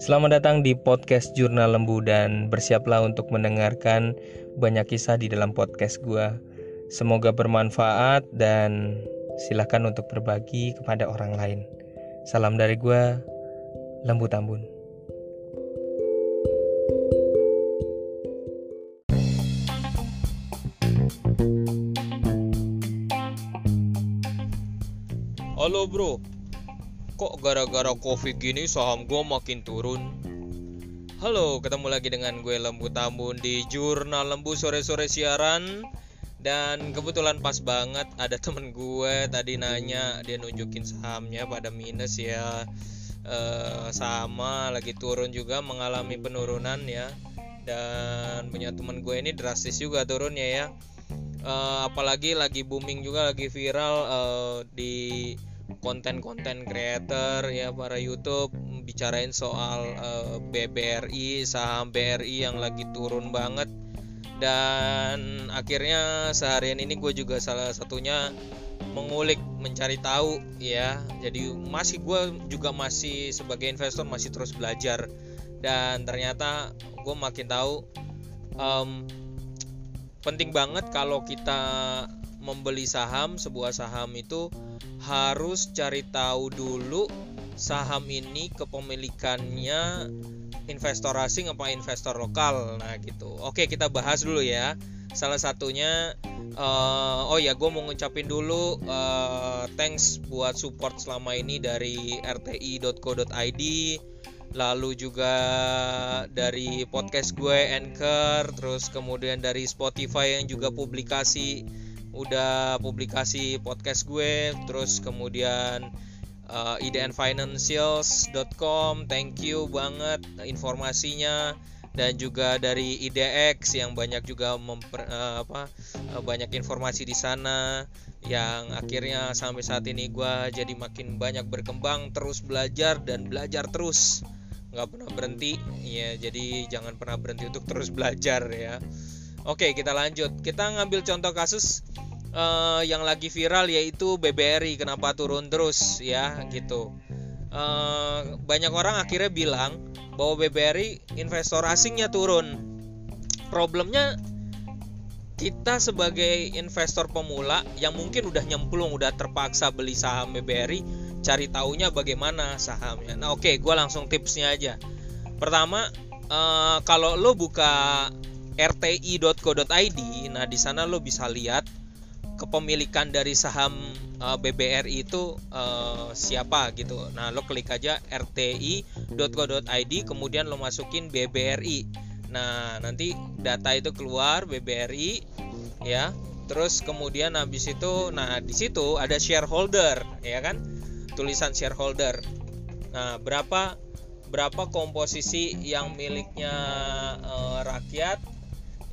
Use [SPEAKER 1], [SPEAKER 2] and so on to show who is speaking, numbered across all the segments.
[SPEAKER 1] Selamat datang di podcast Jurnal Lembu dan bersiaplah untuk mendengarkan banyak kisah di dalam podcast gua. Semoga bermanfaat dan silakan untuk berbagi kepada orang lain. Salam dari gua, Lembu Tambun.
[SPEAKER 2] Halo bro, kok gara-gara covid gini saham gue makin turun? Halo, ketemu lagi dengan gue Lembu Tambun di Jurnal Lembu sore-sore siaran. Dan kebetulan pas banget ada temen gue tadi nanya dia nunjukin sahamnya pada minus ya. E, Sama lagi turun juga mengalami penurunan ya. Dan punya temen gue ini drastis juga turunnya ya. E, Apalagi lagi booming juga lagi viral e, di konten-konten creator ya para YouTube bicarain soal uh, eh, BBRI saham BRI yang lagi turun banget. Dan akhirnya seharian ini gue juga salah satunya mengulik mencari tahu ya. Jadi masih gue juga masih sebagai investor masih terus belajar. Dan ternyata gue makin tahu um, penting banget kalau kita membeli saham sebuah saham itu harus cari tahu dulu saham ini kepemilikannya investor asing apa investor lokal. Nah gitu. Oke kita bahas dulu ya. Salah satunya uh, oh ya gue mau ngucapin dulu uh, thanks buat support selama ini dari rti.co.id lalu juga dari podcast gue Anchor terus kemudian dari Spotify yang juga publikasi udah publikasi podcast gue terus kemudian uh, idnfinancials.com thank you banget informasinya. Dan juga dari IDX yang banyak juga memper, uh, apa uh, banyak informasi di sana yang akhirnya sampai saat ini gue jadi makin banyak berkembang terus belajar dan belajar terus. Nggak pernah berhenti ya jadi jangan pernah berhenti untuk terus belajar ya Oke, kita lanjut. Kita ngambil contoh kasus uh, yang lagi viral yaitu BBRI kenapa turun terus ya gitu. Uh, banyak orang akhirnya bilang bahwa BBRI investor asingnya turun. Problemnya kita sebagai investor pemula yang mungkin udah nyemplung, udah terpaksa beli saham BBRI, cari taunya bagaimana sahamnya. Nah, oke, gue langsung tipsnya aja. Pertama, uh, kalau lo buka rti.co.id. Nah, di sana lo bisa lihat kepemilikan dari saham eh, BBRI itu uh, siapa gitu. Nah, lo klik aja rti.co.id kemudian lo masukin BBRI. Nah, nanti data itu keluar BBRI ya. Terus kemudian habis itu nah di situ ada shareholder ya kan? Tulisan shareholder. Nah, berapa berapa komposisi yang miliknya uh, rakyat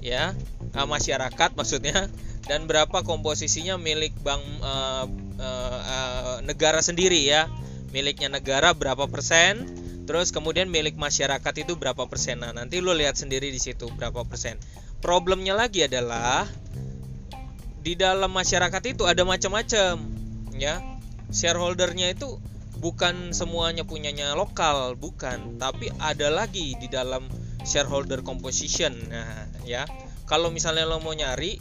[SPEAKER 2] ya masyarakat maksudnya dan berapa komposisinya milik bank uh, uh, uh, negara sendiri ya. Miliknya negara berapa persen terus kemudian milik masyarakat itu berapa persen. Nah nanti lo lihat sendiri di situ berapa persen. Problemnya lagi adalah di dalam masyarakat itu ada macam-macam ya. Shareholdernya itu bukan semuanya punyanya lokal bukan tapi ada lagi di dalam shareholder composition. Nah, ya. Kalau misalnya lo mau nyari,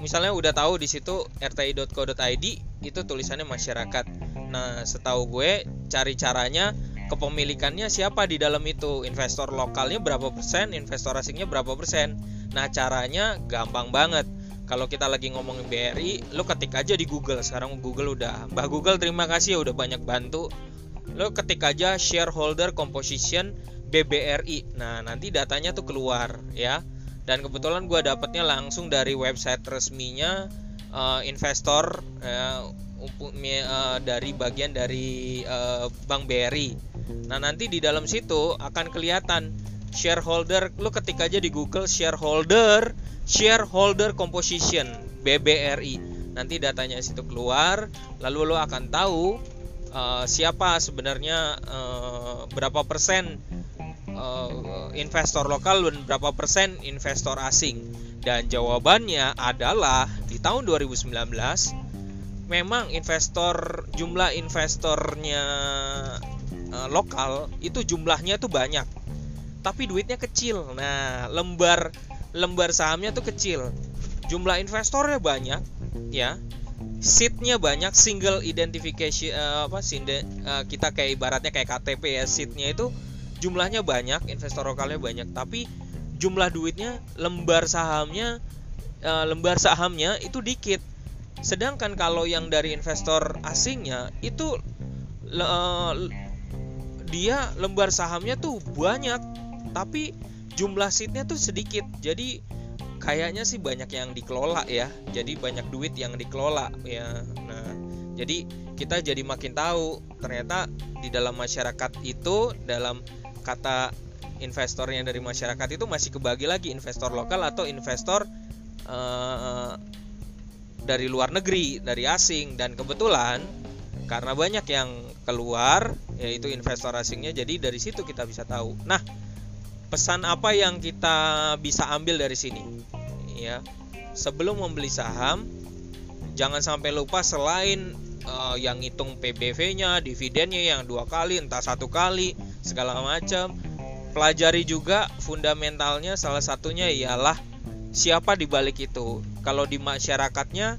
[SPEAKER 2] misalnya udah tahu di situ rti.co.id itu tulisannya masyarakat. Nah, setahu gue cari caranya kepemilikannya siapa di dalam itu investor lokalnya berapa persen investor asingnya berapa persen nah caranya gampang banget kalau kita lagi ngomongin BRI lo ketik aja di Google sekarang Google udah Mbah Google terima kasih ya udah banyak bantu lo ketik aja shareholder composition BBRI. Nah, nanti datanya tuh keluar ya. Dan kebetulan gue dapetnya langsung dari website resminya uh, investor uh, uh, dari bagian dari uh, Bank BRI. Nah, nanti di dalam situ akan kelihatan shareholder lo ketik aja di Google shareholder shareholder composition BBRI. Nanti datanya situ keluar, lalu lo akan tahu uh, siapa sebenarnya uh, berapa persen uh, investor lokal dan berapa persen investor asing? Dan jawabannya adalah di tahun 2019 memang investor jumlah investornya uh, lokal itu jumlahnya tuh banyak tapi duitnya kecil. Nah lembar lembar sahamnya tuh kecil. Jumlah investornya banyak ya. Seatnya banyak single identification uh, apa sinde, uh, kita kayak ibaratnya kayak KTP ya seatnya itu jumlahnya banyak investor lokalnya banyak. Tapi jumlah duitnya lembar sahamnya uh, lembar sahamnya itu dikit. Sedangkan kalau yang dari investor asingnya itu uh, dia lembar sahamnya tuh banyak tapi jumlah seatnya tuh sedikit. Jadi kayaknya sih banyak yang dikelola ya. Jadi banyak duit yang dikelola ya. Nah jadi kita jadi makin tahu ternyata di dalam masyarakat itu dalam kata investornya dari masyarakat itu masih kebagi lagi investor lokal atau investor uh, dari luar negeri, dari asing. Dan kebetulan karena banyak yang keluar yaitu investor asingnya jadi dari situ kita bisa tahu. Nah, pesan apa yang kita bisa ambil dari sini? Ya. Sebelum membeli saham jangan sampai lupa selain uh, yang hitung PBV-nya, dividennya yang dua kali, entah satu kali, segala macam. Pelajari juga fundamentalnya salah satunya ialah siapa di balik itu. Kalau di masyarakatnya,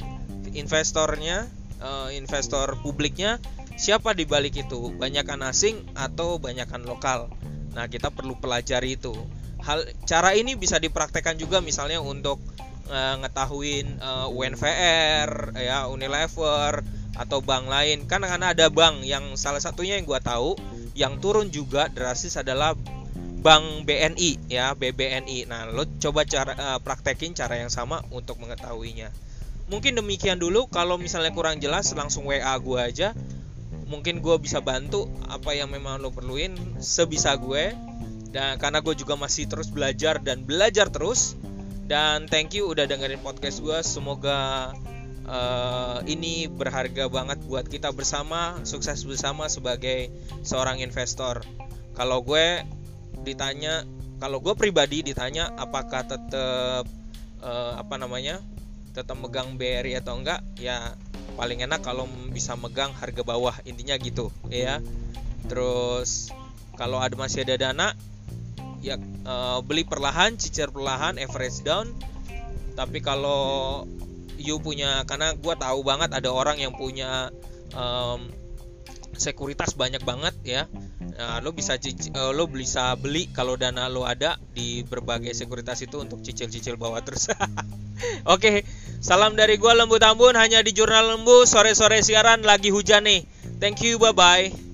[SPEAKER 2] investornya, uh, investor publiknya, siapa di balik itu? Banyakan asing atau banyakan lokal? Nah, kita perlu pelajari itu. Hal cara ini bisa dipraktekkan juga misalnya untuk uh, ngetahuin uh, UNVR, ya Unilever atau bank lain. Kan karena ada bank yang salah satunya yang gua tahu yang turun juga drastis adalah Bank BNI ya BBNI. Nah, lo coba cara uh, praktekin cara yang sama untuk mengetahuinya. Mungkin demikian dulu. Kalau misalnya kurang jelas, langsung WA gue aja. Mungkin gue bisa bantu apa yang memang lo perluin sebisa gue. Dan karena gue juga masih terus belajar dan belajar terus. Dan thank you udah dengerin podcast gue. Semoga uh, ini berharga banget buat kita bersama, sukses bersama sebagai seorang investor. Kalau gue ditanya kalau gue pribadi ditanya apakah tetap uh, apa namanya tetap megang BRI atau enggak ya paling enak kalau bisa megang harga bawah intinya gitu ya. Terus kalau ada masih ada dana ya uh, beli perlahan cicil perlahan average down. Tapi kalau you punya karena gue tahu banget ada orang yang punya um, sekuritas banyak banget ya. Nah, lo bisa uh, lo bisa beli kalau dana lo ada di berbagai sekuritas itu untuk cicil-cicil bawah terus. Oke, okay, salam dari gua Lembu Tambun hanya di Jurnal Lembu sore-sore siaran lagi hujan nih. Thank you, bye bye.